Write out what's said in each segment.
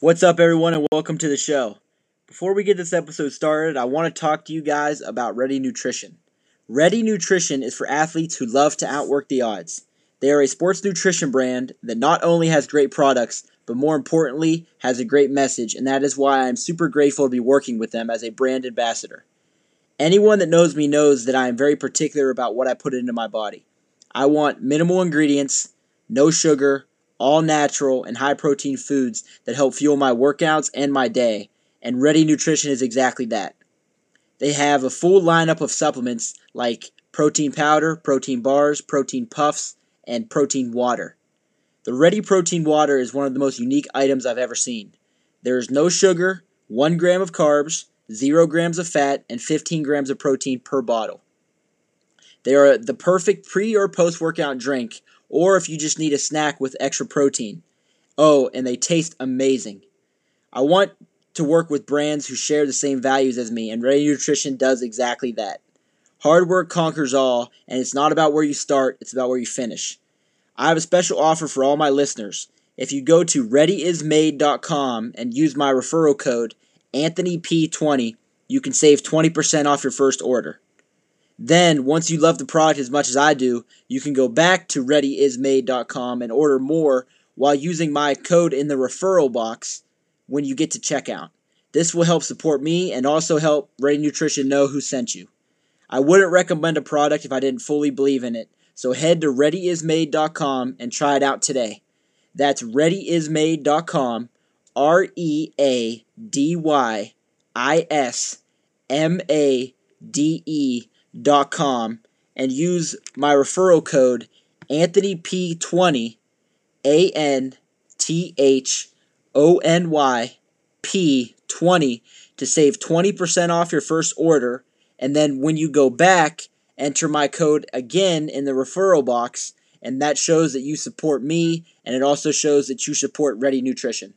What's up, everyone, and welcome to the show. Before we get this episode started, I want to talk to you guys about Ready Nutrition. Ready Nutrition is for athletes who love to outwork the odds. They are a sports nutrition brand that not only has great products, but more importantly, has a great message, and that is why I am super grateful to be working with them as a brand ambassador. Anyone that knows me knows that I am very particular about what I put into my body. I want minimal ingredients, no sugar, all natural, and high protein foods that help fuel my workouts and my day, and Ready Nutrition is exactly that. They have a full lineup of supplements like protein powder, protein bars, protein puffs, and protein water. The Ready Protein Water is one of the most unique items I've ever seen. There is no sugar, 1 gram of carbs, 0 grams of fat, and 15 grams of protein per bottle. They are the perfect pre or post workout drink, or if you just need a snack with extra protein. Oh, and they taste amazing. I want to work with brands who share the same values as me, and Ready Nutrition does exactly that. Hard work conquers all, and it's not about where you start, it's about where you finish. I have a special offer for all my listeners. If you go to readyismade.com and use my referral code AnthonyP20, you can save 20% off your first order. Then, once you love the product as much as I do, you can go back to readyismade.com and order more while using my code in the referral box when you get to checkout. This will help support me and also help Ready Nutrition know who sent you. I wouldn't recommend a product if I didn't fully believe in it, so head to readyismade.com and try it out today. That's readyismade.com, R E A D Y I S M A D E dot com and use my referral code AnthonyP20 A N T H O N Y P 20 to save 20% off your first order. And then when you go back, enter my code again in the referral box. And that shows that you support me and it also shows that you support Ready Nutrition.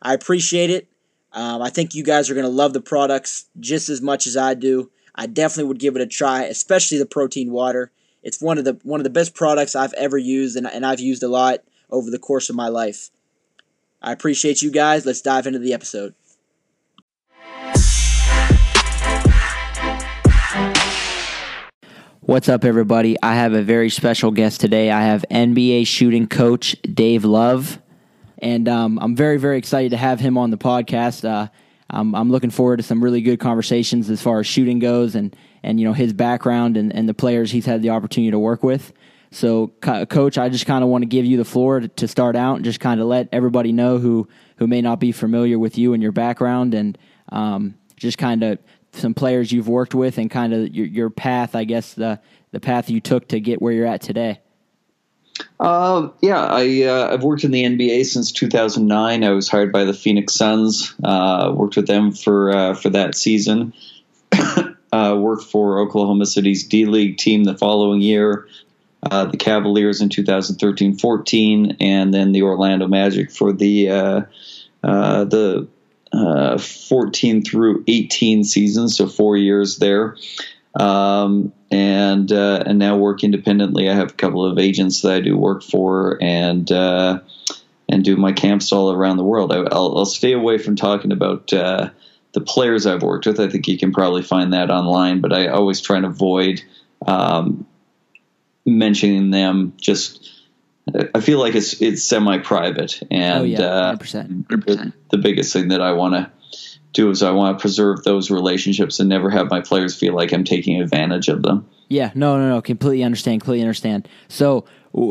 I appreciate it. Um, I think you guys are going to love the products just as much as I do. I definitely would give it a try, especially the protein water. It's one of the one of the best products I've ever used, and, and I've used a lot over the course of my life. I appreciate you guys. Let's dive into the episode. What's up, everybody? I have a very special guest today. I have NBA shooting coach Dave Love, and um, I'm very, very excited to have him on the podcast. Uh, I'm, I'm looking forward to some really good conversations as far as shooting goes, and and you know his background and, and the players he's had the opportunity to work with. So, coach, I just kind of want to give you the floor to, to start out and just kind of let everybody know who who may not be familiar with you and your background, and um, just kind of some players you've worked with and kind of your, your path, I guess the the path you took to get where you're at today. Uh, yeah, I uh, I've worked in the NBA since 2009. I was hired by the Phoenix Suns. Uh, worked with them for uh, for that season. Uh, worked for Oklahoma City's D League team the following year. Uh, the Cavaliers in 2013-14, and then the Orlando Magic for the the 14 through 18 seasons, so four years there. Um, and uh, and now work independently. I have a couple of agents that I do work for, and uh, and do my camps all around the world. I, will stay away from talking about uh, the players I've worked with. I think you can probably find that online, but I always try and avoid um, mentioning them. Just I feel like it's it's semi private, and oh, yeah, 100%, 100%. The, the biggest thing that I want to do is I want to preserve those relationships and never have my players feel like I'm taking advantage of them. Yeah, no, no, no, completely understand, completely understand. So,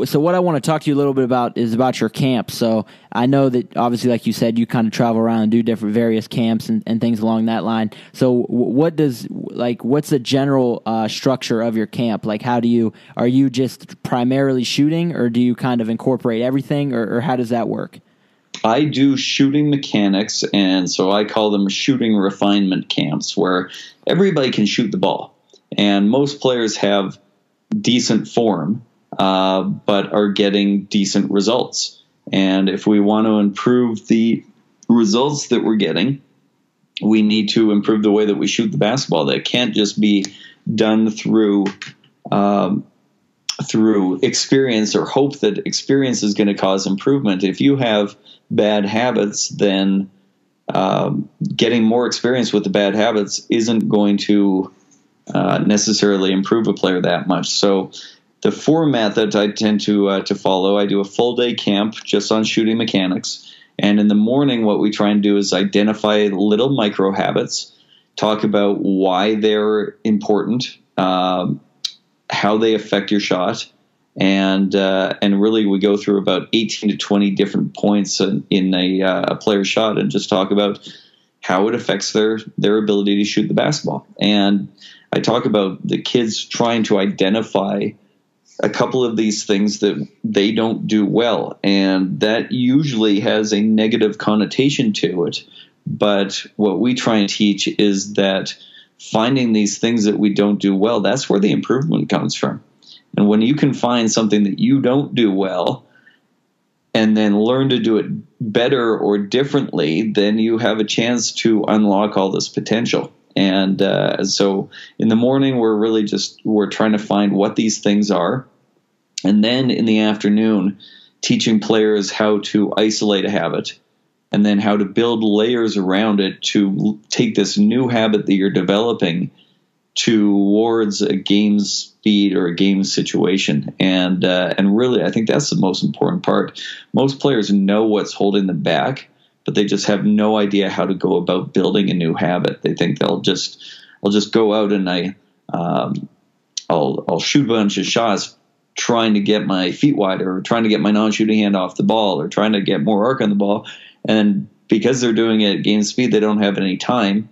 so what I want to talk to you a little bit about is about your camp. So I know that obviously, like you said, you kind of travel around and do different various camps and, and things along that line. So what does like what's the general uh, structure of your camp? Like, how do you are you just primarily shooting, or do you kind of incorporate everything, or, or how does that work? I do shooting mechanics, and so I call them shooting refinement camps, where everybody can shoot the ball, and most players have decent form, uh, but are getting decent results. And if we want to improve the results that we're getting, we need to improve the way that we shoot the basketball. That can't just be done through um, through experience or hope that experience is going to cause improvement. If you have bad habits, then um, getting more experience with the bad habits isn't going to uh, necessarily improve a player that much. So the format that I tend to uh, to follow, I do a full day camp just on shooting mechanics, and in the morning, what we try and do is identify little micro habits, talk about why they're important, um, how they affect your shot, and uh, and really we go through about 18 to 20 different points in, in a, uh, a player's shot and just talk about how it affects their their ability to shoot the basketball. And I talk about the kids trying to identify a couple of these things that they don't do well, and that usually has a negative connotation to it. But what we try and teach is that finding these things that we don't do well, that's where the improvement comes from. And when you can find something that you don't do well and then learn to do it better or differently, then you have a chance to unlock all this potential. And uh, so in the morning, we're really just we're trying to find what these things are, and then in the afternoon, teaching players how to isolate a habit, and then how to build layers around it to take this new habit that you're developing towards a game speed or a game situation. And uh, and really, I think that's the most important part. Most players know what's holding them back, but they just have no idea how to go about building a new habit. They think they'll just I'll just go out and I um, I'll I'll shoot a bunch of shots trying to get my feet wider or trying to get my non-shooting hand off the ball or trying to get more arc on the ball and because they're doing it at game speed they don't have any time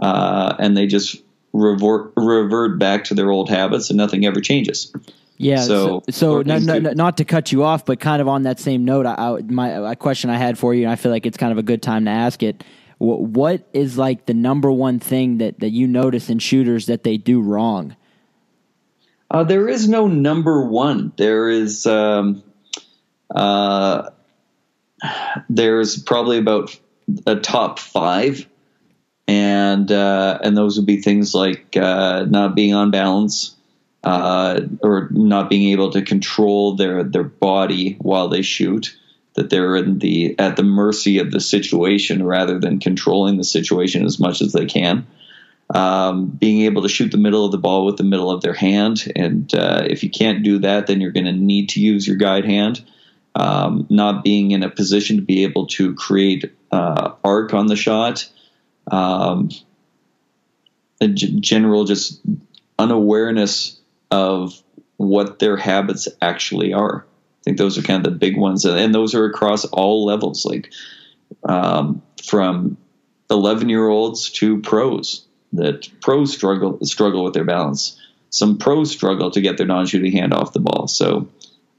uh, and they just revert revert back to their old habits and nothing ever changes. Yeah. So, so, so not, not, not, to cut you off, but kind of on that same note, I, I, my a question I had for you, and I feel like it's kind of a good time to ask it. What, what is like the number one thing that, that you notice in shooters that they do wrong? Uh, there is no number one. There is um, uh, there's probably about a top five and uh, and those would be things like uh, not being on balance uh, or not being able to control their their body while they shoot. That they're in the at the mercy of the situation rather than controlling the situation as much as they can. Um, being able to shoot the middle of the ball with the middle of their hand, and uh, if you can't do that, then you're going to need to use your guide hand. Um, not being in a position to be able to create uh, arc on the shot, um, a g- general just unawareness of what their habits actually are. I think those are kind of the big ones, and those are across all levels, like um, from 11 year olds to pros. That pros struggle struggle with their balance. Some pros struggle to get their non-shooting hand off the ball. So,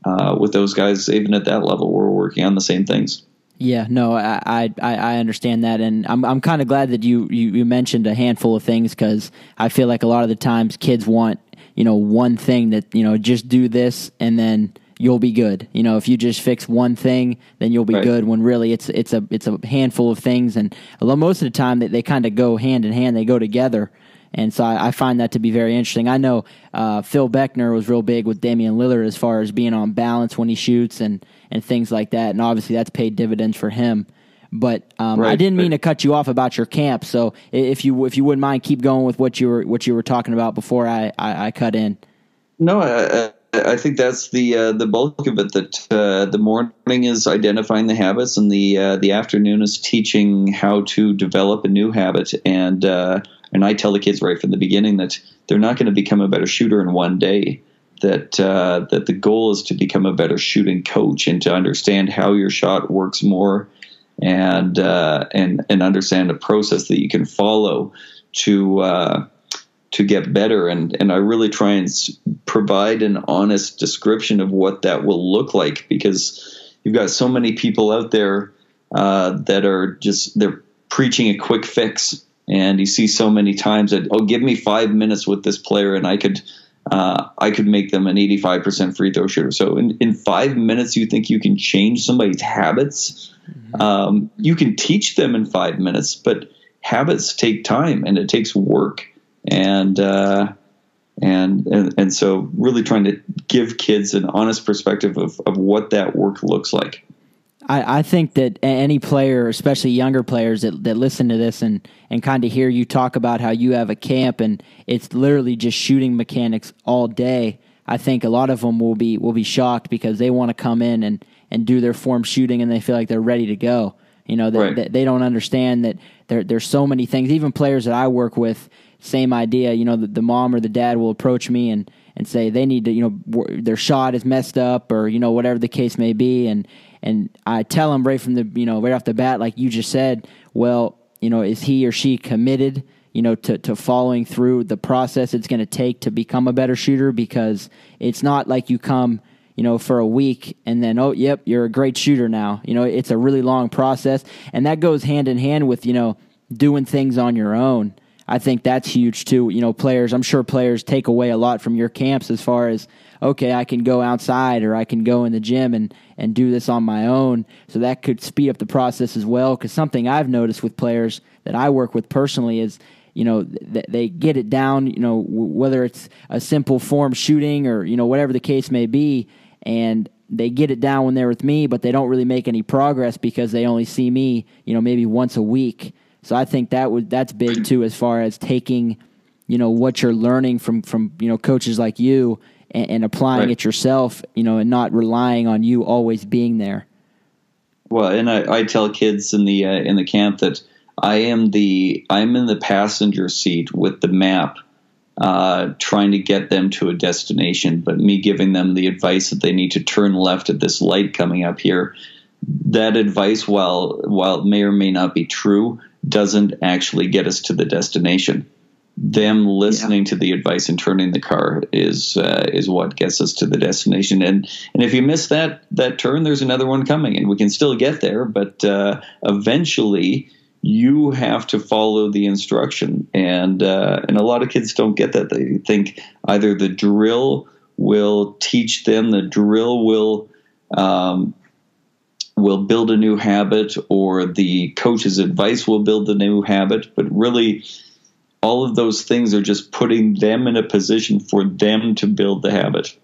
uh, with those guys, even at that level, we're working on the same things. Yeah, no, I I, I understand that, and I'm I'm kind of glad that you, you, you mentioned a handful of things because I feel like a lot of the times kids want you know one thing that you know just do this and then you'll be good. You know, if you just fix one thing, then you'll be right. good. When really it's it's a it's a handful of things, and most of the time they, they kind of go hand in hand. They go together. And so I, I, find that to be very interesting. I know uh, Phil Beckner was real big with Damian Lillard as far as being on balance when he shoots and, and things like that. And obviously that's paid dividends for him. But um, right. I didn't mean to cut you off about your camp. So if you if you wouldn't mind, keep going with what you were what you were talking about before I, I, I cut in. No, I, I think that's the uh, the bulk of it. That uh, the morning is identifying the habits, and the uh, the afternoon is teaching how to develop a new habit. And uh, and I tell the kids right from the beginning that they're not going to become a better shooter in one day. That uh, that the goal is to become a better shooting coach and to understand how your shot works more, and uh, and and understand a process that you can follow to uh, to get better. And and I really try and provide an honest description of what that will look like because you've got so many people out there uh, that are just they're preaching a quick fix and you see so many times that oh, give me five minutes with this player, and I could. Uh, I could make them an 85% free throw shooter. So in, in five minutes, you think you can change somebody's habits? Mm-hmm. Um, you can teach them in five minutes, but habits take time and it takes work. And uh, And, and and so really trying to give kids an honest perspective of, of what that work looks like. I, I think that any player, especially younger players that, that listen to this and, and kind of hear you talk about how you have a camp and it's literally just shooting mechanics all day. I think a lot of them will be will be shocked because they want to come in and, and do their form shooting and they feel like they're ready to go. You know, they, right. they, they, don't understand that there, there's so many things. Even players that I work with, same idea. You know, the, the mom or the dad will approach me and, and say they need to, you know, their shot is messed up or, you know, whatever the case may be. And, and I tell them right from the, you know, right off the bat, like you just said, well, you know, is he or she committed? you know, to, to following through the process it's going to take to become a better shooter because it's not like you come, you know, for a week and then, oh, yep, you're a great shooter now. You know, it's a really long process. And that goes hand in hand with, you know, doing things on your own. I think that's huge too. You know, players, I'm sure players take away a lot from your camps as far as, okay, I can go outside or I can go in the gym and, and do this on my own. So that could speed up the process as well. Because something I've noticed with players that I work with personally is you know th- they get it down you know w- whether it's a simple form shooting or you know whatever the case may be and they get it down when they're with me but they don't really make any progress because they only see me you know maybe once a week so i think that would that's big too as far as taking you know what you're learning from from you know coaches like you and, and applying right. it yourself you know and not relying on you always being there well and i, I tell kids in the uh, in the camp that I am the I'm in the passenger seat with the map, uh, trying to get them to a destination. But me giving them the advice that they need to turn left at this light coming up here. That advice, while while it may or may not be true, doesn't actually get us to the destination. Them listening yeah. to the advice and turning the car is uh, is what gets us to the destination. And and if you miss that that turn, there's another one coming, and we can still get there. But uh, eventually, you have to follow the instruction and uh, and a lot of kids don't get that they think either the drill will teach them the drill will um, will build a new habit or the coach's advice will build the new habit but really all of those things are just putting them in a position for them to build the habit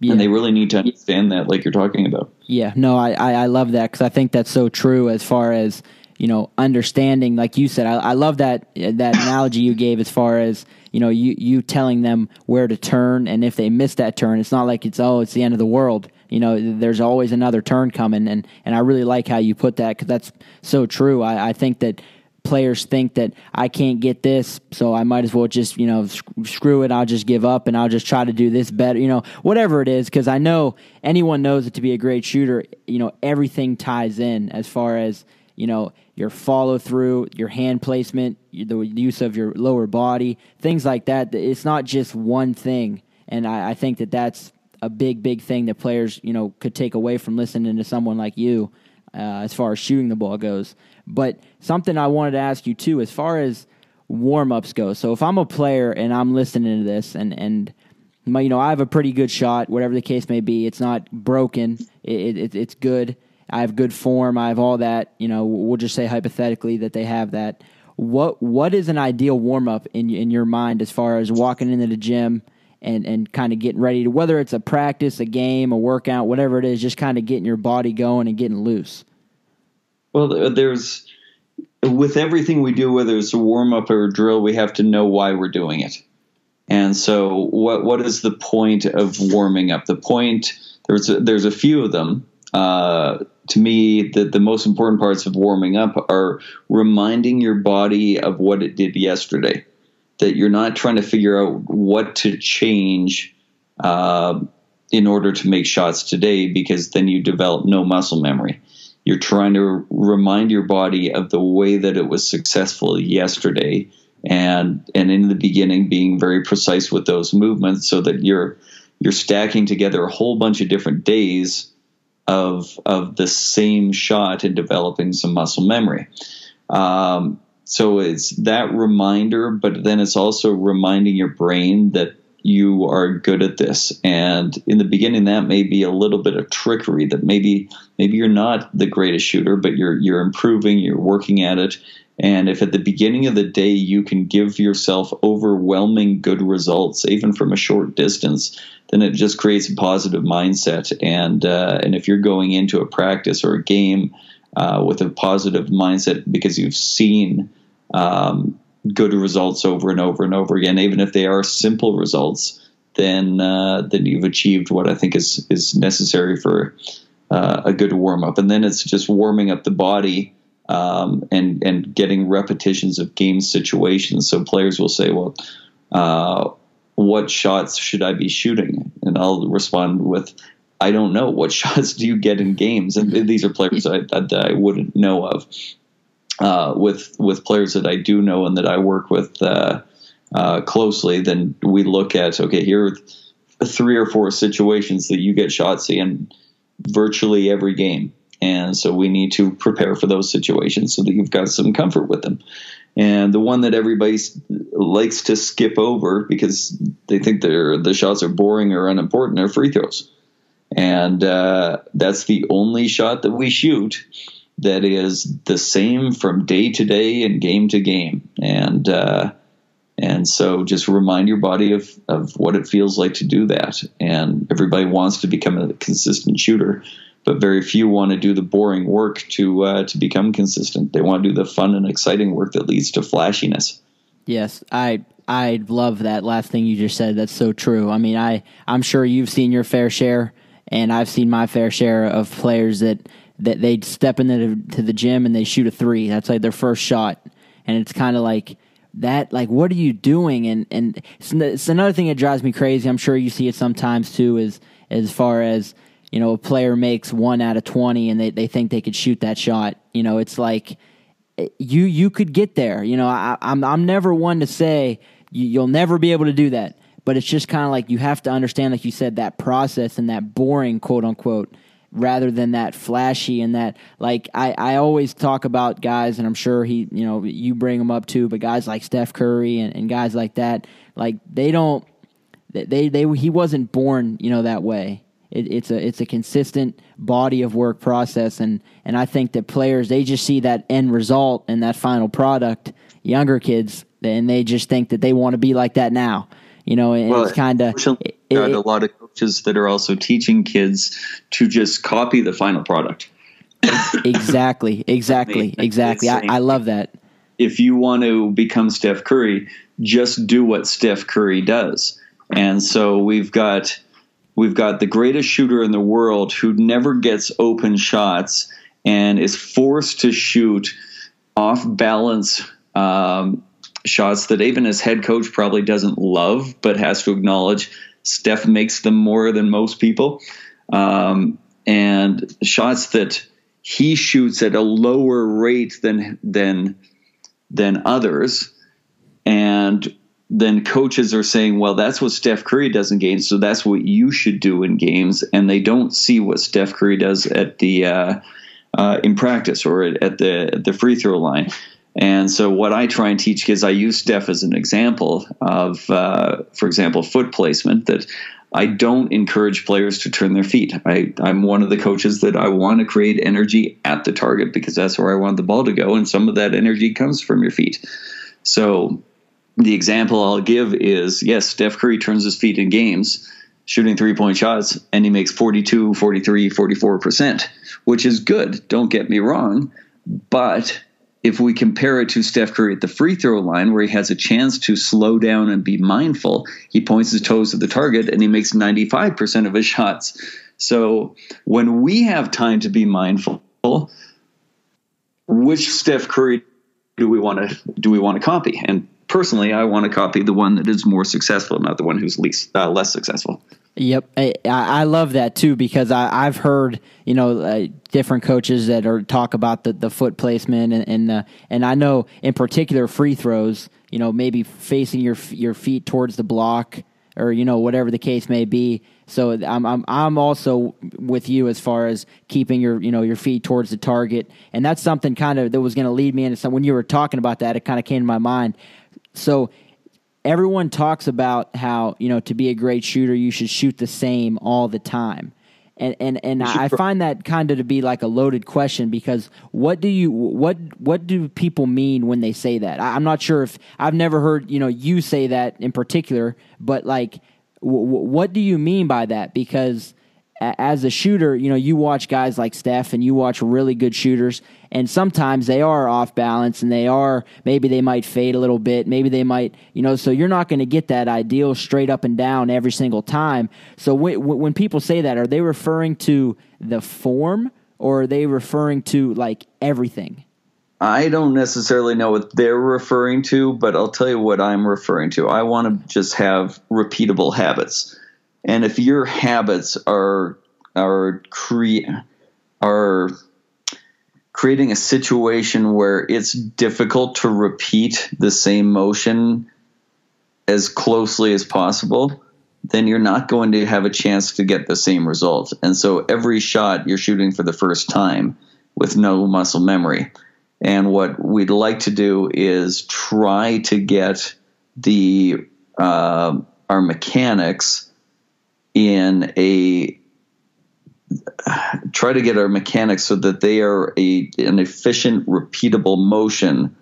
yeah. and they really need to understand that like you're talking about yeah no i i, I love that because i think that's so true as far as you know, understanding, like you said, I, I love that that analogy you gave as far as you know, you you telling them where to turn, and if they miss that turn, it's not like it's oh, it's the end of the world. You know, there's always another turn coming, and and I really like how you put that because that's so true. I, I think that players think that I can't get this, so I might as well just, you know, screw it. I'll just give up and I'll just try to do this better, you know, whatever it is. Because I know anyone knows that to be a great shooter, you know, everything ties in as far as, you know, your follow through, your hand placement, the use of your lower body, things like that. It's not just one thing, and I, I think that that's a big, big thing that players you know could take away from listening to someone like you, uh, as far as shooting the ball goes. But something I wanted to ask you too, as far as warm ups go. So if I'm a player and I'm listening to this, and and you know I have a pretty good shot, whatever the case may be, it's not broken, it, it it's good I have good form. I have all that. You know, we'll just say hypothetically that they have that. What what is an ideal warm up in in your mind as far as walking into the gym and and kind of getting ready to whether it's a practice, a game, a workout, whatever it is, just kind of getting your body going and getting loose. Well, there's with everything we do, whether it's a warm up or a drill, we have to know why we're doing it. And so, what what is the point of warming up? The point there's a, there's a few of them. Uh, to me, the, the most important parts of warming up are reminding your body of what it did yesterday. That you're not trying to figure out what to change uh, in order to make shots today, because then you develop no muscle memory. You're trying to remind your body of the way that it was successful yesterday, and and in the beginning, being very precise with those movements, so that you're you're stacking together a whole bunch of different days of of the same shot and developing some muscle memory. Um, so it's that reminder, but then it's also reminding your brain that you are good at this. And in the beginning, that may be a little bit of trickery. That maybe maybe you're not the greatest shooter, but you're you're improving. You're working at it. And if at the beginning of the day you can give yourself overwhelming good results, even from a short distance, then it just creates a positive mindset. And uh, and if you're going into a practice or a game uh, with a positive mindset because you've seen um, good results over and over and over again, even if they are simple results, then uh, then you've achieved what I think is is necessary for uh, a good warm up. And then it's just warming up the body um, and and getting repetitions of game situations. So players will say, well. Uh, what shots should I be shooting? And I'll respond with, I don't know. What shots do you get in games? And these are players I, that I wouldn't know of uh, with with players that I do know and that I work with uh, uh, closely, then we look at okay, here are three or four situations that you get shots in virtually every game, and so we need to prepare for those situations so that you've got some comfort with them. And the one that everybody likes to skip over because they think the shots are boring or unimportant are free throws. And uh, that's the only shot that we shoot that is the same from day to day and game to game. And uh, and so just remind your body of, of what it feels like to do that. And everybody wants to become a consistent shooter, but very few want to do the boring work to uh, to become consistent. They want to do the fun and exciting work that leads to flashiness. Yes, I I love that last thing you just said. That's so true. I mean, I I'm sure you've seen your fair share, and I've seen my fair share of players that that they step into the, to the gym and they shoot a three. That's like their first shot, and it's kind of like that. Like, what are you doing? And and it's, it's another thing that drives me crazy. I'm sure you see it sometimes too. Is as far as you know, a player makes one out of twenty, and they they think they could shoot that shot. You know, it's like eh, you you could get there. You know, I, I'm I'm never one to say you'll never be able to do that, but it's just kind of like you have to understand, like you said, that process and that boring quote unquote rather than that flashy and that like I, I always talk about guys and I'm sure he you know you bring them up too but guys like Steph Curry and, and guys like that like they don't they they he wasn't born you know that way. It, it's a it's a consistent body of work process and and I think that players they just see that end result and that final product younger kids and they just think that they want to be like that now. You know, and well, it's kind of a lot of coaches that are also teaching kids to just copy the final product. exactly, exactly, exactly. I, I love that. If you want to become Steph Curry, just do what Steph Curry does. And so we've got we've got the greatest shooter in the world who never gets open shots and is forced to shoot off balance um, shots that even his head coach probably doesn't love, but has to acknowledge Steph makes them more than most people. Um, and shots that he shoots at a lower rate than than than others, and then coaches are saying, "Well, that's what Steph Curry does in games, so that's what you should do in games," and they don't see what Steph Curry does at the uh, uh, in practice or at the at the free throw line. And so, what I try and teach kids, I use Steph as an example of, uh, for example, foot placement. That I don't encourage players to turn their feet. I, I'm one of the coaches that I want to create energy at the target because that's where I want the ball to go, and some of that energy comes from your feet. So, the example I'll give is yes, Steph Curry turns his feet in games shooting three point shots, and he makes 42, 43, 44%, which is good. Don't get me wrong. But if we compare it to Steph Curry at the free throw line, where he has a chance to slow down and be mindful, he points his toes at the target and he makes 95% of his shots. So when we have time to be mindful, which Steph Curry do we want to do we want to copy? And personally, I want to copy the one that is more successful, not the one who's least uh, less successful. Yep, I, I love that too because I, have heard you know uh, different coaches that are talk about the, the foot placement and and, uh, and I know in particular free throws you know maybe facing your your feet towards the block or you know whatever the case may be. So I'm I'm I'm also with you as far as keeping your you know your feet towards the target, and that's something kind of that was going to lead me into some. When you were talking about that, it kind of came to my mind. So everyone talks about how you know to be a great shooter you should shoot the same all the time and and and I find that kind of to be like a loaded question because what do you what what do people mean when they say that? I, am not sure if I've never heard you know you say that in particular, but like w- what do you mean by that? Because as a shooter, you know, you watch guys like Steph and you watch really good shooters, and sometimes they are off balance and they are maybe they might fade a little bit, maybe they might, you know, so you're not going to get that ideal straight up and down every single time. So when, when people say that, are they referring to the form or are they referring to like everything? I don't necessarily know what they're referring to, but I'll tell you what I'm referring to. I want to just have repeatable habits and if your habits are are are creating a situation where it's difficult to repeat the same motion as closely as possible, then you're not going to have a chance to get the same result. And so every shot you're shooting for the first time with no muscle memory. And what we'd like to do is try to get the uh, our mechanics in a try to get our mechanics so that they are a an efficient repeatable motion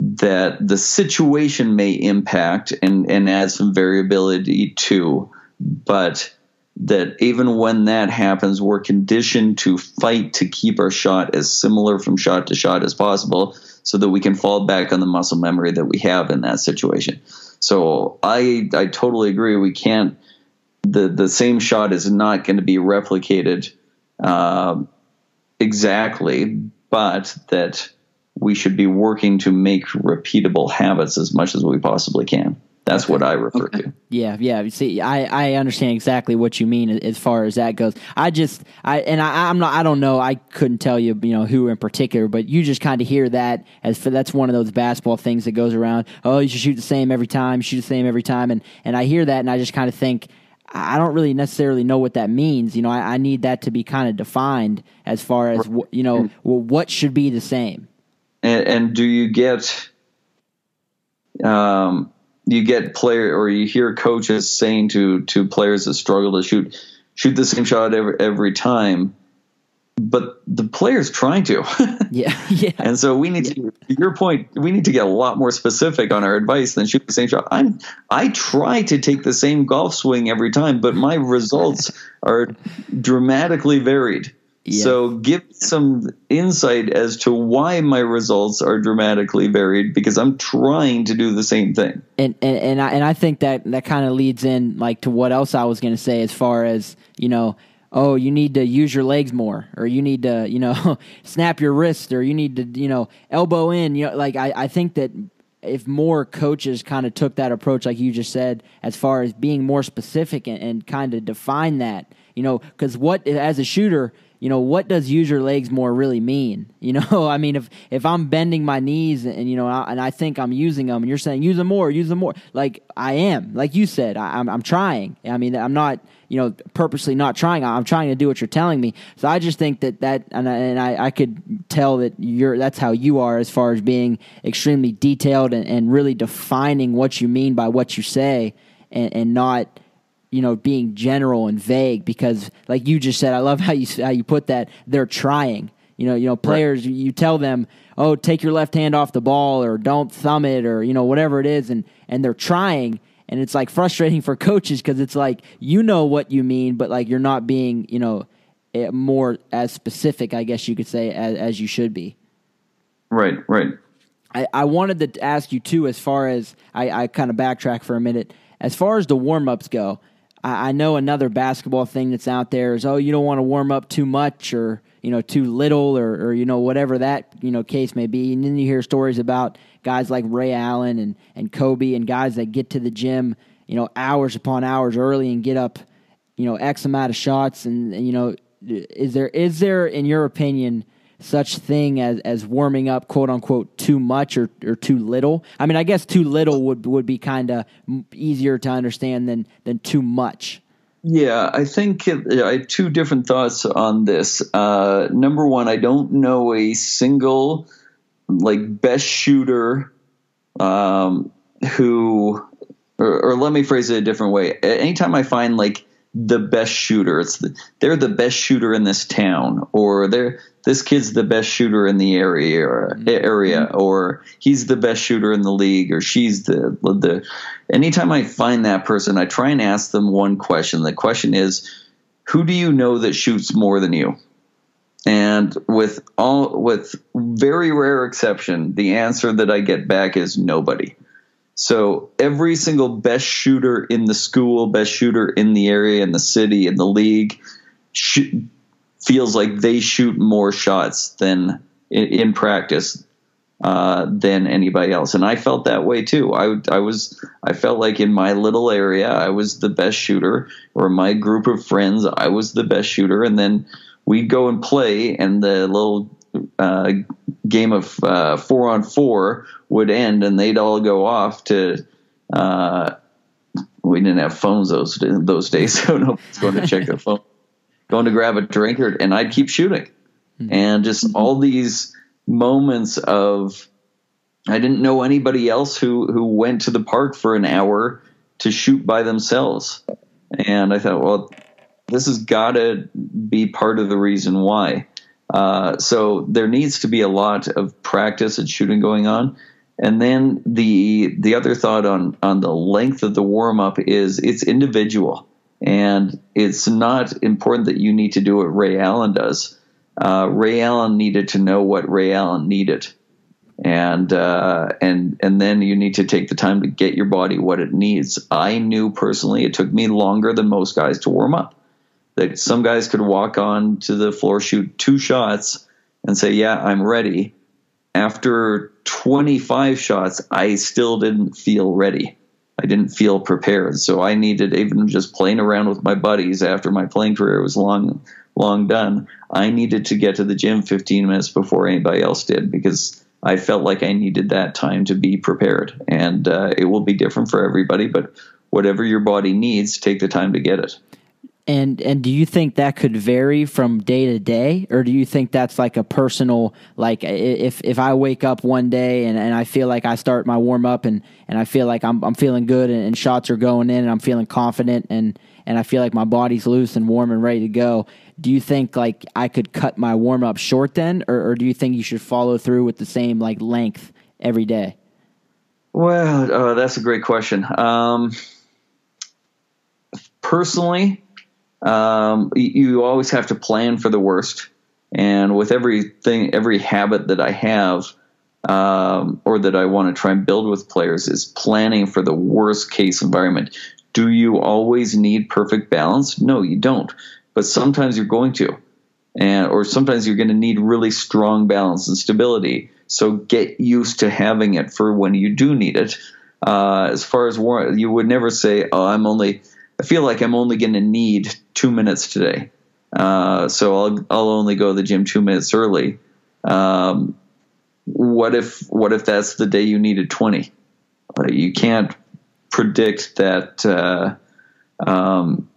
that the situation may impact and and add some variability to. But that even when that happens we're conditioned to fight to keep our shot as similar from shot to shot as possible so that we can fall back on the muscle memory that we have in that situation. So i i totally agree. We can't the the same shot is not going to be replicated uh, exactly, but that we should be working to make repeatable habits as much as we possibly can. That's what I refer okay. to. Yeah, yeah. See, I, I understand exactly what you mean as far as that goes. I just I and I, I'm not I don't know. I couldn't tell you you know who in particular, but you just kind of hear that as for that's one of those basketball things that goes around. Oh, you should shoot the same every time, shoot the same every time, and and I hear that and I just kind of think I don't really necessarily know what that means. You know, I, I need that to be kind of defined as far as you know well, what should be the same. And, and do you get, um, you get player or you hear coaches saying to to players that struggle to shoot shoot the same shot every every time but the player's trying to. yeah, yeah. And so we need to your point, we need to get a lot more specific on our advice than shoot the same shot. I'm I try to take the same golf swing every time, but my results are dramatically varied. Yeah. So give some insight as to why my results are dramatically varied because I'm trying to do the same thing. And and and I, and I think that that kind of leads in like to what else I was going to say as far as, you know, oh, you need to use your legs more, or you need to, you know, snap your wrist, or you need to, you know, elbow in. You know, like I, I think that if more coaches kind of took that approach, like you just said, as far as being more specific and, and kind of define that, you know, because what as a shooter, you know, what does use your legs more really mean? You know, I mean, if if I'm bending my knees and you know, and I think I'm using them, and you're saying use them more, use them more, like I am, like you said, I, I'm I'm trying. I mean, I'm not you know, purposely not trying. I'm trying to do what you're telling me. So I just think that that, and I, and I, I could tell that you're, that's how you are as far as being extremely detailed and, and really defining what you mean by what you say and, and not, you know, being general and vague because like you just said, I love how you, how you put that they're trying. You know, you know, players. Right. You tell them, "Oh, take your left hand off the ball, or don't thumb it, or you know, whatever it is," and and they're trying, and it's like frustrating for coaches because it's like you know what you mean, but like you're not being you know eh, more as specific, I guess you could say, as, as you should be. Right, right. I, I wanted to ask you too, as far as I, I kind of backtrack for a minute. As far as the warm ups go, I, I know another basketball thing that's out there is oh you don't want to warm up too much or you know too little or, or you know whatever that you know case may be, and then you hear stories about guys like Ray Allen and, and Kobe and guys that get to the gym, you know, hours upon hours early and get up, you know, X amount of shots. And, and you know, is there is there, in your opinion, such thing as, as warming up, quote unquote, too much or, or too little? I mean, I guess too little would would be kind of easier to understand than than too much. Yeah, I think it, I have two different thoughts on this. Uh, number one, I don't know a single like best shooter um, who, or, or let me phrase it a different way. Anytime I find like the best shooter, it's the, they're the best shooter in this town, or they're this kid's the best shooter in the area, or, mm-hmm. area, or he's the best shooter in the league, or she's the the. Anytime I find that person, I try and ask them one question. The question is, who do you know that shoots more than you? And with all with very rare exception, the answer that I get back is nobody. So every single best shooter in the school, best shooter in the area, in the city, in the league, sh- feels like they shoot more shots than in, in practice uh, than anybody else. And I felt that way too. I, I was, I felt like in my little area, I was the best shooter, or my group of friends, I was the best shooter. And then we'd go and play, and the little uh, game of uh, four on four would end, and they'd all go off to. Uh, we didn't have phones those those days, so nobody's going to check their phone. Going to grab a drink, or, and I'd keep shooting, mm-hmm. and just all these moments of I didn't know anybody else who who went to the park for an hour to shoot by themselves, and I thought, well, this has got to be part of the reason why. Uh, so there needs to be a lot of practice and shooting going on. And then the the other thought on on the length of the warm up is it's individual, and it's not important that you need to do what Ray Allen does. Uh, Ray Allen needed to know what Ray Allen needed, and uh, and and then you need to take the time to get your body what it needs. I knew personally it took me longer than most guys to warm up that some guys could walk on to the floor, shoot two shots, and say, "Yeah, I'm ready." After 25 shots, I still didn't feel ready. I didn't feel prepared. So I needed even just playing around with my buddies after my playing career was long long done. I needed to get to the gym 15 minutes before anybody else did because I felt like I needed that time to be prepared. And uh, it will be different for everybody, but whatever your body needs, take the time to get it. And and do you think that could vary from day to day, or do you think that's like a personal like if if I wake up one day and, and I feel like I start my warm up and, and I feel like I'm I'm feeling good and, and shots are going in and I'm feeling confident and and I feel like my body's loose and warm and ready to go. Do you think like I could cut my warm up short then, or, or do you think you should follow through with the same like length every day? Well, uh, that's a great question. Um, personally, um, you always have to plan for the worst. And with everything, every habit that I have, um, or that I want to try and build with players, is planning for the worst case environment. Do you always need perfect balance? No, you don't. But sometimes you're going to, and or sometimes you're going to need really strong balance and stability. So get used to having it for when you do need it. Uh, as far as war, you would never say, "Oh, I'm only." I feel like I'm only going to need two minutes today. Uh, so I'll I'll only go to the gym two minutes early. Um, what if what if that's the day you needed twenty? Uh, you can't predict that uh, um,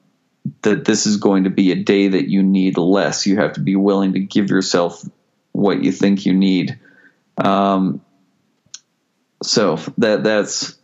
that this is going to be a day that you need less. You have to be willing to give yourself what you think you need. Um, so that that's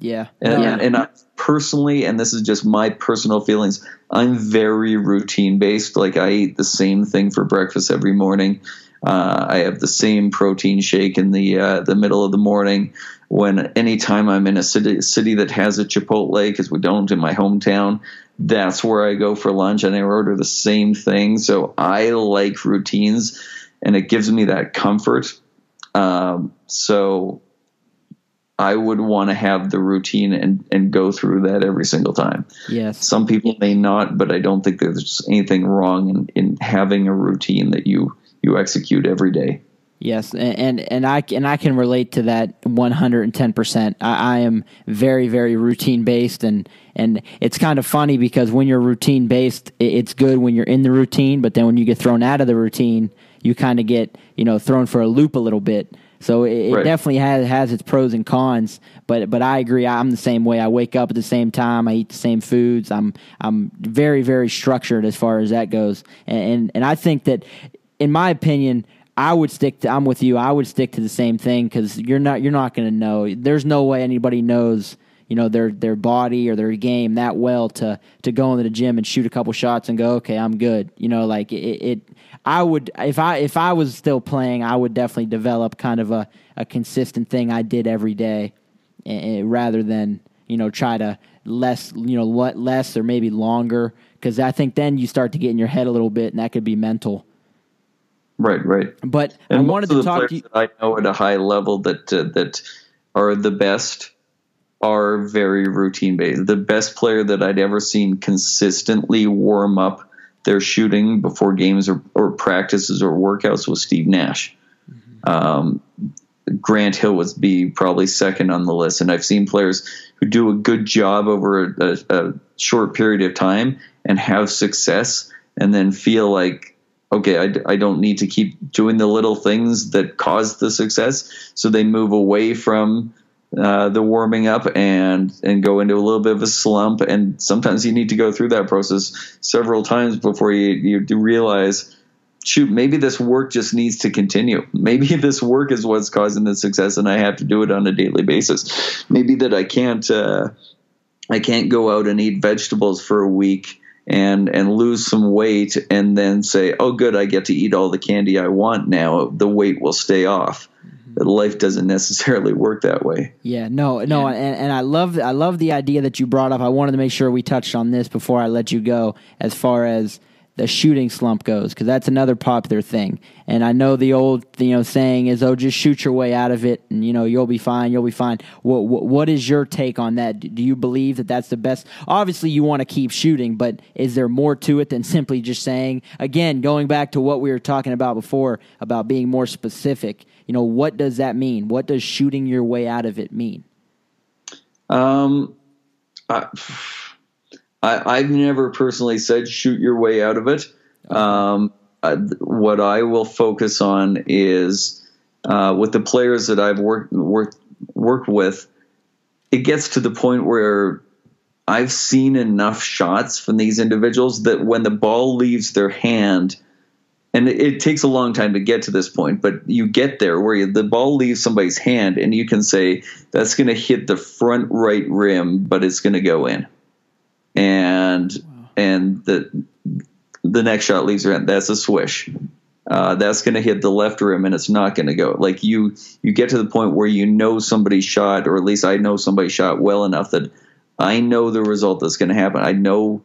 yeah. And, yeah. and I personally, and this is just my personal feelings, I'm very routine based. Like I eat the same thing for breakfast every morning. Uh, I have the same protein shake in the uh, the middle of the morning. When anytime I'm in a city city that has a Chipotle, because we don't in my hometown, that's where I go for lunch, and I order the same thing. So I like routines, and it gives me that comfort. Um, so I would want to have the routine and, and go through that every single time. Yes. Some people may not, but I don't think there's anything wrong in, in having a routine that you, you execute every day. Yes, and, and and I and I can relate to that one hundred and ten percent. I am very very routine based, and and it's kind of funny because when you're routine based, it's good when you're in the routine, but then when you get thrown out of the routine, you kind of get you know thrown for a loop a little bit. So it, right. it, definitely has has its pros and cons. But but I agree. I'm the same way. I wake up at the same time. I eat the same foods. I'm I'm very very structured as far as that goes. And and, and I think that, in my opinion. I would stick to. I'm with you. I would stick to the same thing because you're not. You're not going to know. There's no way anybody knows. You know their their body or their game that well to to go into the gym and shoot a couple shots and go okay I'm good. You know like it. it I would if I if I was still playing I would definitely develop kind of a, a consistent thing I did every day, and, rather than you know try to less you know less or maybe longer because I think then you start to get in your head a little bit and that could be mental. Right, right. But and I wanted to talk to you. I know at a high level that uh, that are the best are very routine based. The best player that I'd ever seen consistently warm up their shooting before games or, or practices or workouts was Steve Nash. Mm-hmm. Um, Grant Hill would be probably second on the list, and I've seen players who do a good job over a, a, a short period of time and have success, and then feel like okay, I, I don't need to keep doing the little things that cause the success. So they move away from uh, the warming up and and go into a little bit of a slump. And sometimes you need to go through that process several times before you you realize. Shoot, maybe this work just needs to continue. Maybe this work is what's causing the success, and I have to do it on a daily basis. Maybe that I can't, uh, I can't go out and eat vegetables for a week and and lose some weight and then say oh good i get to eat all the candy i want now the weight will stay off. Life doesn't necessarily work that way yeah no no yeah. And, and i love i love the idea that you brought up i wanted to make sure we touched on this before i let you go as far as the shooting slump goes because that's another popular thing. And I know the old you know saying is, "Oh, just shoot your way out of it, and you know you'll be fine. You'll be fine." What what, what is your take on that? Do you believe that that's the best? Obviously, you want to keep shooting, but is there more to it than simply just saying? Again, going back to what we were talking about before about being more specific. You know, what does that mean? What does shooting your way out of it mean? Um. I, have never personally said shoot your way out of it. Um, what I will focus on is uh, with the players that I've worked worked worked with. It gets to the point where I've seen enough shots from these individuals that when the ball leaves their hand, and it, it takes a long time to get to this point, but you get there where you, the ball leaves somebody's hand, and you can say that's going to hit the front right rim, but it's going to go in and wow. and the the next shot leaves around. That's a swish. Uh, that's going to hit the left rim and it's not going to go. Like you, you get to the point where you know somebody shot, or at least I know somebody shot well enough that I know the result that's going to happen. I know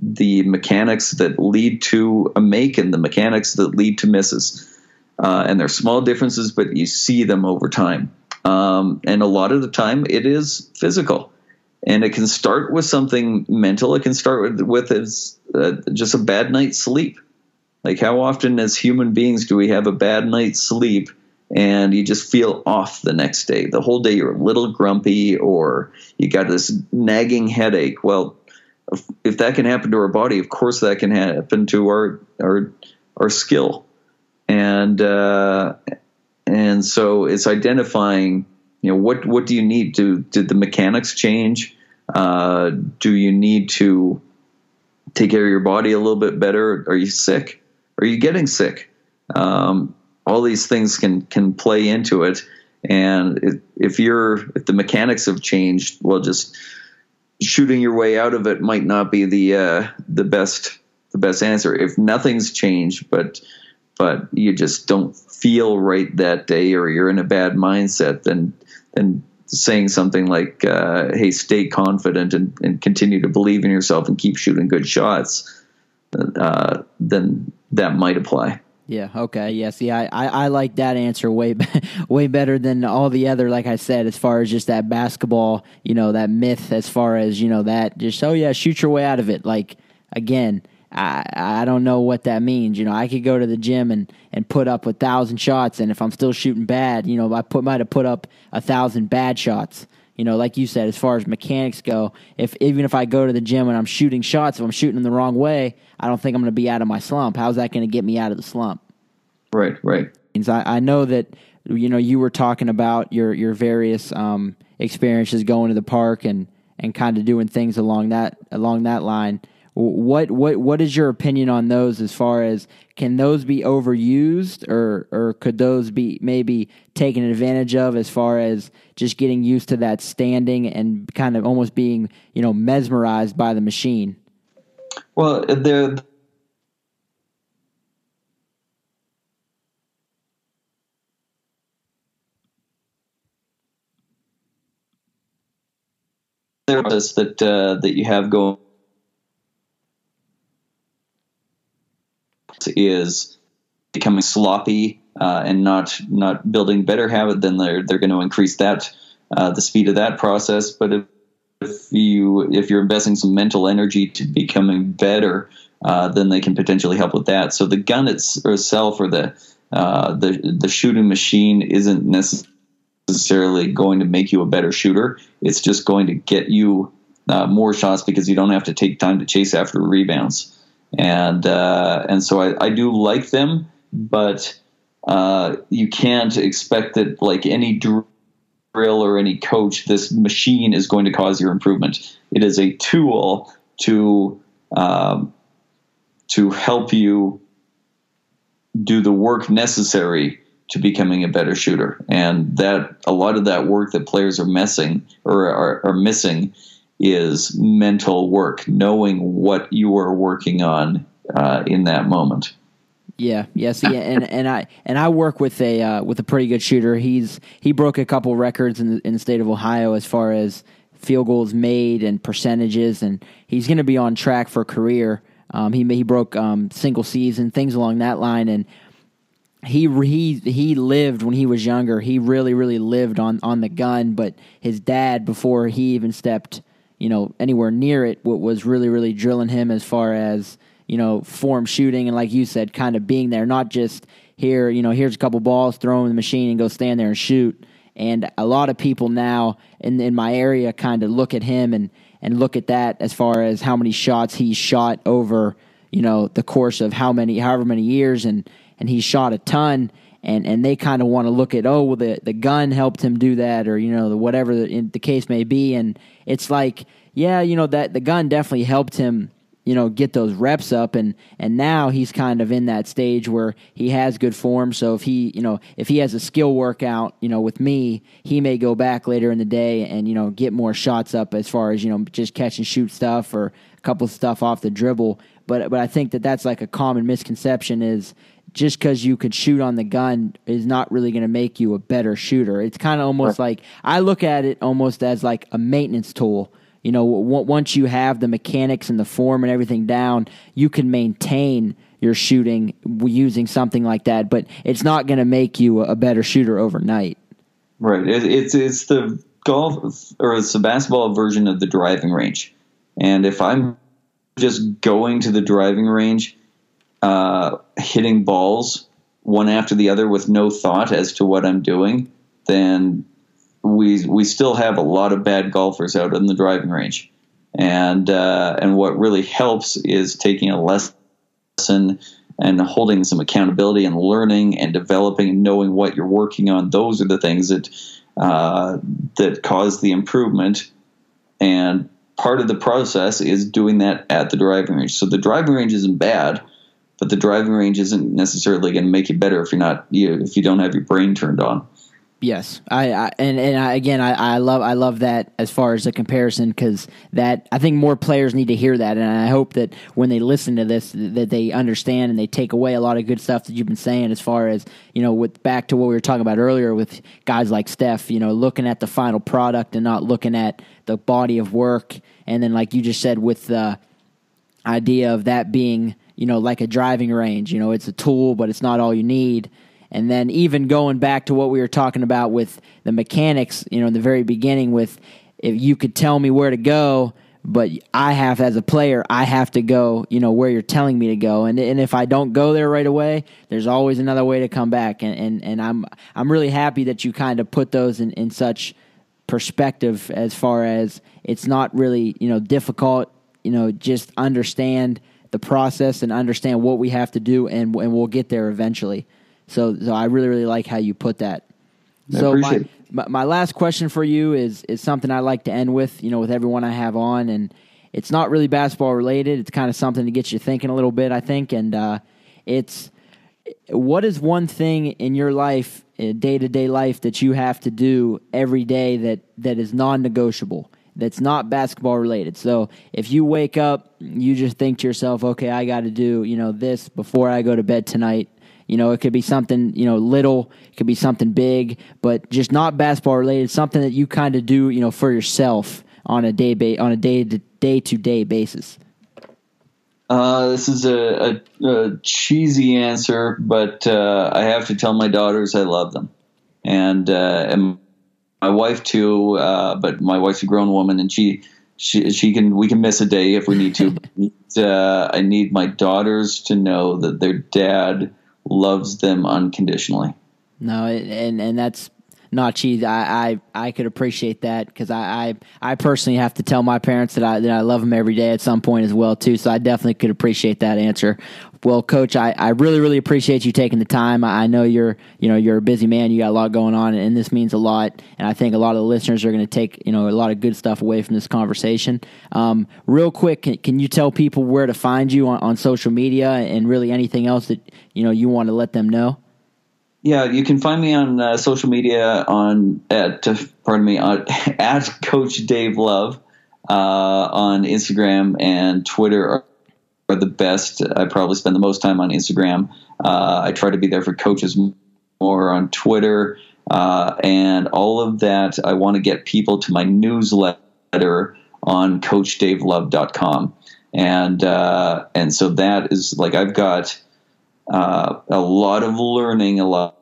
the mechanics that lead to a make and the mechanics that lead to misses. Uh, and they're small differences, but you see them over time. Um, and a lot of the time, it is physical and it can start with something mental. It can start with with as, uh, just a bad night's sleep. Like how often as human beings do we have a bad night's sleep and you just feel off the next day? The whole day you're a little grumpy or you got this nagging headache. Well, if, if that can happen to our body, of course that can happen to our our our skill. And uh, and so it's identifying you know what what do you need? Do did the mechanics change? Uh, do you need to take care of your body a little bit better? Are you sick? Are you getting sick? Um, all these things can can play into it. And if you're if the mechanics have changed well just shooting your way out of it might not be the uh, the best the best answer. If nothing's changed but but you just don't feel right that day or you're in a bad mindset then and saying something like, uh, "Hey, stay confident and, and, continue to believe in yourself and keep shooting good shots," uh, then that might apply. Yeah. Okay. Yeah. See, I, I, I like that answer way way better than all the other. Like I said, as far as just that basketball, you know, that myth. As far as you know, that just oh yeah, shoot your way out of it. Like again, I I don't know what that means. You know, I could go to the gym and, and put up a thousand shots, and if I'm still shooting bad, you know, I put might have put up a thousand bad shots. You know, like you said, as far as mechanics go, if even if I go to the gym and I'm shooting shots, if I'm shooting them the wrong way, I don't think I'm going to be out of my slump. How's that going to get me out of the slump? Right, right. I, I know that you know you were talking about your your various um, experiences going to the park and and kind of doing things along that along that line what what what is your opinion on those as far as can those be overused or or could those be maybe taken advantage of as far as just getting used to that standing and kind of almost being you know mesmerized by the machine? Well, there process that uh, that you have going is becoming sloppy uh, and not not building better habit, then they're they're going to increase that uh, the speed of that process. But if, if you if you're investing some mental energy to becoming better, uh, then they can potentially help with that. So the gun itself or the uh, the the shooting machine isn't necessarily going to make you a better shooter. It's just going to get you uh, more shots because you don't have to take time to chase after rebounds and uh, and so I, I, do like them, but uh, you can't expect that like any drill or any coach, this machine is going to cause your improvement. It is a tool to um, to help you do the work necessary to becoming a better shooter, and that a lot of that work that players are missing or are, are missing is mental work, knowing what you are working on uh, in that moment. Yeah, yes, yeah, and and I and I work with a uh, with a pretty good shooter. He's he broke a couple records in the, in the state of Ohio as far as field goals made and percentages, and he's going to be on track for a career. Um, he he broke um, single season things along that line, and he he he lived when he was younger. He really really lived on on the gun, but his dad before he even stepped you know, anywhere near it, what was really, really drilling him as far as, you know, form shooting and like you said, kind of being there, not just here, you know, here's a couple balls, throw in the machine and go stand there and shoot. And a lot of people now in in my area kind of look at him and and look at that as far as how many shots he shot over, you know, the course of how many however many years and and he shot a ton and and they kind of want to look at oh well the the gun helped him do that or you know the whatever the, the case may be. And it's like yeah you know that the gun definitely helped him you know get those reps up. And and now he's kind of in that stage where he has good form. So if he you know if he has a skill workout you know with me he may go back later in the day and you know get more shots up as far as you know just catch and shoot stuff or a couple of stuff off the dribble. But but I think that that's like a common misconception is just because you could shoot on the gun is not really going to make you a better shooter. It's kind of almost right. like I look at it almost as like a maintenance tool. You know, w- once you have the mechanics and the form and everything down, you can maintain your shooting using something like that. But it's not going to make you a better shooter overnight. Right. It, it's it's the golf or it's the basketball version of the driving range. And if I'm just going to the driving range uh, hitting balls one after the other with no thought as to what I'm doing, then we we still have a lot of bad golfers out in the driving range. And uh, and what really helps is taking a lesson and holding some accountability and learning and developing and knowing what you're working on. Those are the things that uh, that cause the improvement. And part of the process is doing that at the driving range. So the driving range isn't bad but the driving range isn't necessarily going to make you better if you're not you if you don't have your brain turned on. Yes, I, I and and I, again I, I love I love that as far as the comparison because that I think more players need to hear that and I hope that when they listen to this that they understand and they take away a lot of good stuff that you've been saying as far as you know with back to what we were talking about earlier with guys like Steph you know looking at the final product and not looking at the body of work and then like you just said with the idea of that being you know, like a driving range. You know, it's a tool, but it's not all you need. And then even going back to what we were talking about with the mechanics, you know, in the very beginning, with if you could tell me where to go, but I have as a player, I have to go, you know, where you're telling me to go. And and if I don't go there right away, there's always another way to come back. And and, and I'm I'm really happy that you kind of put those in, in such perspective as far as it's not really, you know, difficult, you know, just understand the process and understand what we have to do, and and we'll get there eventually. So, so I really really like how you put that. I so my, my, my last question for you is is something I like to end with. You know, with everyone I have on, and it's not really basketball related. It's kind of something to get you thinking a little bit, I think. And uh, it's what is one thing in your life, day to day life, that you have to do every day that that is non negotiable? That's not basketball related. So if you wake up, you just think to yourself, okay, I got to do you know this before I go to bed tonight. You know, it could be something, you know, little, it could be something big, but just not basketball related, something that you kind of do, you know, for yourself on a day ba- on a day to day to day basis. Uh, this is a, a, a, cheesy answer, but uh, I have to tell my daughters I love them, and uh, and my wife too. Uh, but my wife's a grown woman, and she she she can we can miss a day if we need to. Uh, I need my daughters to know that their dad loves them unconditionally. No, and and that's cheese. I, I, I could appreciate that because I, I, I personally have to tell my parents that I that I love them every day at some point as well too. So I definitely could appreciate that answer. Well, Coach, I, I really really appreciate you taking the time. I know you're you know you're a busy man. You got a lot going on, and this means a lot. And I think a lot of the listeners are going to take you know a lot of good stuff away from this conversation. Um, real quick, can, can you tell people where to find you on, on social media and really anything else that you know you want to let them know? Yeah, you can find me on uh, social media on at pardon me on, at Coach Dave Love uh, on Instagram and Twitter are, are, the best. I probably spend the most time on Instagram. Uh, I try to be there for coaches more on Twitter uh, and all of that. I want to get people to my newsletter on CoachDaveLove.com, and uh, and so that is like I've got. Uh, a lot of learning, a lot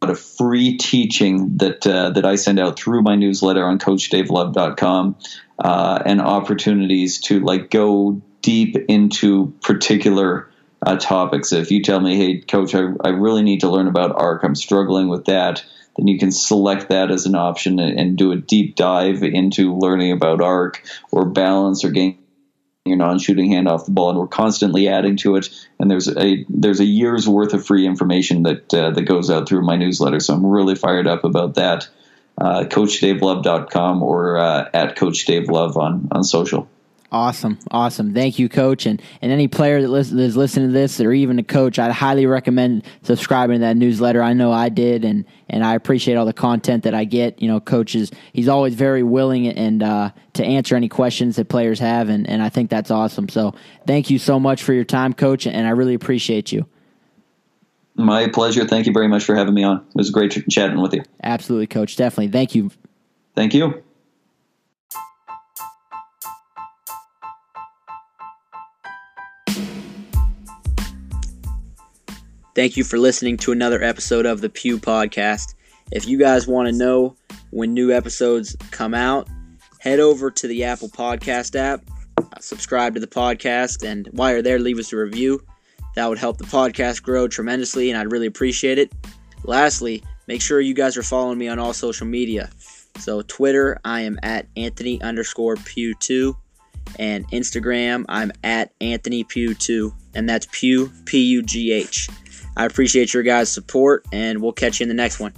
of free teaching that uh, that I send out through my newsletter on CoachDaveLove.com, uh, and opportunities to like go deep into particular uh, topics. If you tell me, "Hey, Coach, I, I really need to learn about ARC. I'm struggling with that," then you can select that as an option and, and do a deep dive into learning about ARC or balance or game your non-shooting hand off the ball, and we're constantly adding to it. And there's a there's a year's worth of free information that uh, that goes out through my newsletter. So I'm really fired up about that. Uh, CoachDaveLove.com or uh, at Coach Dave Love on on social. Awesome, awesome. Thank you, Coach. And and any player that, listen, that is listening to this, or even a coach, I'd highly recommend subscribing to that newsletter. I know I did, and and I appreciate all the content that I get. You know, coaches, he's always very willing and uh, to answer any questions that players have, and and I think that's awesome. So thank you so much for your time, Coach, and I really appreciate you. My pleasure. Thank you very much for having me on. It was great chatting with you. Absolutely, Coach. Definitely. Thank you. Thank you. Thank you for listening to another episode of the Pugh Podcast. If you guys want to know when new episodes come out, head over to the Apple Podcast app, subscribe to the podcast, and while you're there, leave us a review. That would help the podcast grow tremendously, and I'd really appreciate it. Lastly, make sure you guys are following me on all social media. So, Twitter, I am at Anthony underscore Pugh2, and Instagram, I'm at Anthony Pugh2, and that's Pugh, P U G H. I appreciate your guys' support, and we'll catch you in the next one.